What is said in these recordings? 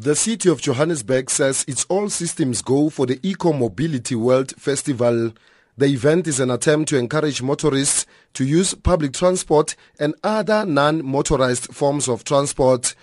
The city of Johannesburg says it's all systems go for the Eco Mobility World Festival. The event is an attempt to encourage motorists to use public transport and other non-motorized forms of transport.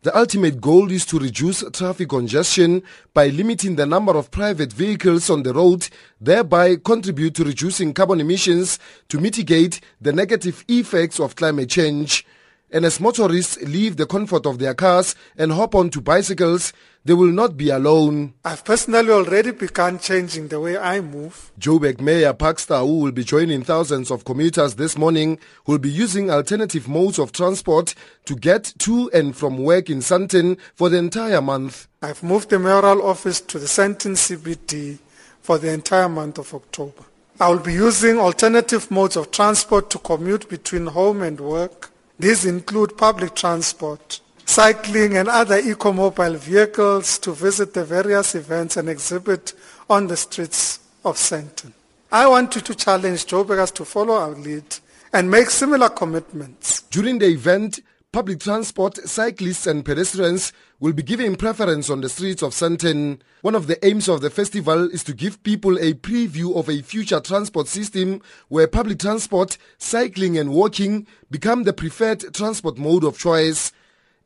The ultimate goal is to reduce traffic congestion by limiting the number of private vehicles on the road, thereby contribute to reducing carbon emissions to mitigate the negative effects of climate change. And as motorists leave the comfort of their cars and hop onto bicycles, they will not be alone. I've personally already begun changing the way I move. Joburg Mayor Parks Tau, who will be joining thousands of commuters this morning, will be using alternative modes of transport to get to and from work in Sandton for the entire month. I've moved the mayoral office to the Sandton CBD for the entire month of October. I will be using alternative modes of transport to commute between home and work. These include public transport, cycling and other eco-mobile vehicles to visit the various events and exhibit on the streets of Sandton. I want you to challenge Joburgers to follow our lead and make similar commitments. During the event, public transport, cyclists and pedestrians will be given preference on the streets of Sandton. One of the aims of the festival is to give people a preview of a future transport system where public transport, cycling and walking become the preferred transport mode of choice.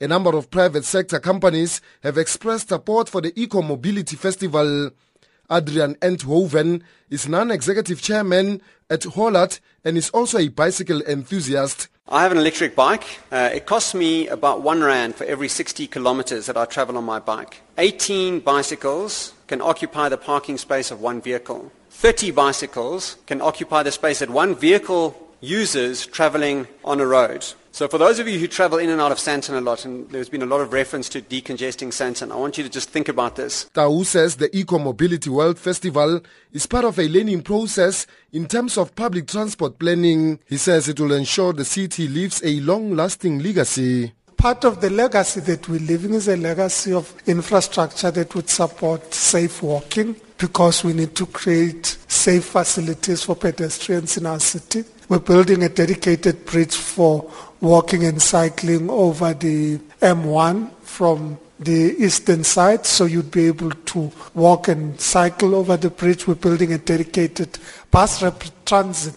A number of private sector companies have expressed support for the Eco Mobility Festival. Adrian Enthoven is non-executive chairman at Hollard and is also a bicycle enthusiast. I have an electric bike. Uh, it costs me about one rand for every 60 kilometers that I travel on my bike. 18 bicycles can occupy the parking space of one vehicle. 30 bicycles can occupy the space that one vehicle uses traveling on a road. So for those of you who travel in and out of Sandton a lot, and there's been a lot of reference to decongesting Sandton, I want you to just think about this. Tau says the Eco Mobility World Festival is part of a learning process in terms of public transport planning. He says it will ensure the city leaves a long-lasting legacy. Part of the legacy that we're leaving is a legacy of infrastructure that would support safe walking because we need to create safe facilities for pedestrians in our city. We're building a dedicated bridge for walking and cycling over the M1 from the eastern side, so you'd be able to walk and cycle over the bridge. We're building a dedicated bus rapid transit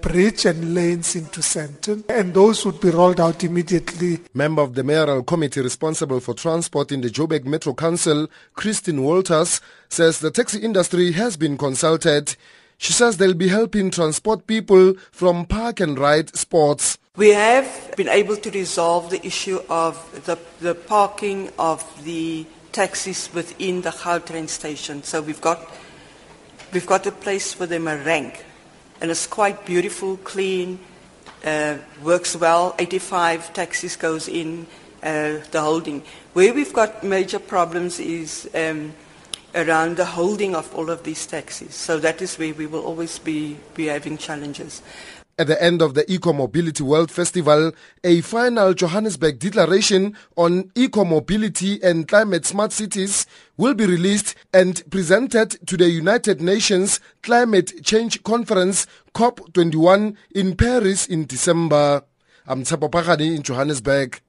bridge and lanes into Sandton, and those would be rolled out immediately. Member of the mayoral committee responsible for transport in the Joburg Metro Council, Christine Walters, says the taxi industry has been consulted. She says they'll be helping transport people from park and ride spots. We have been able to resolve the issue of the, the parking of the taxis within the Gautrain station. So we've got, we've got a place for them, a rank. And it's quite beautiful, clean, uh, works well. 85 taxis goes in uh, the holding. Where we've got major problems is um, around the holding of all of these taxis. So that is where we will always be, be having challenges. At the end of the Eco Mobility World Festival, a final Johannesburg declaration on eco mobility and climate smart cities will be released and presented to the United Nations Climate Change Conference COP21 in Paris in December. I'm Tsapo in Johannesburg.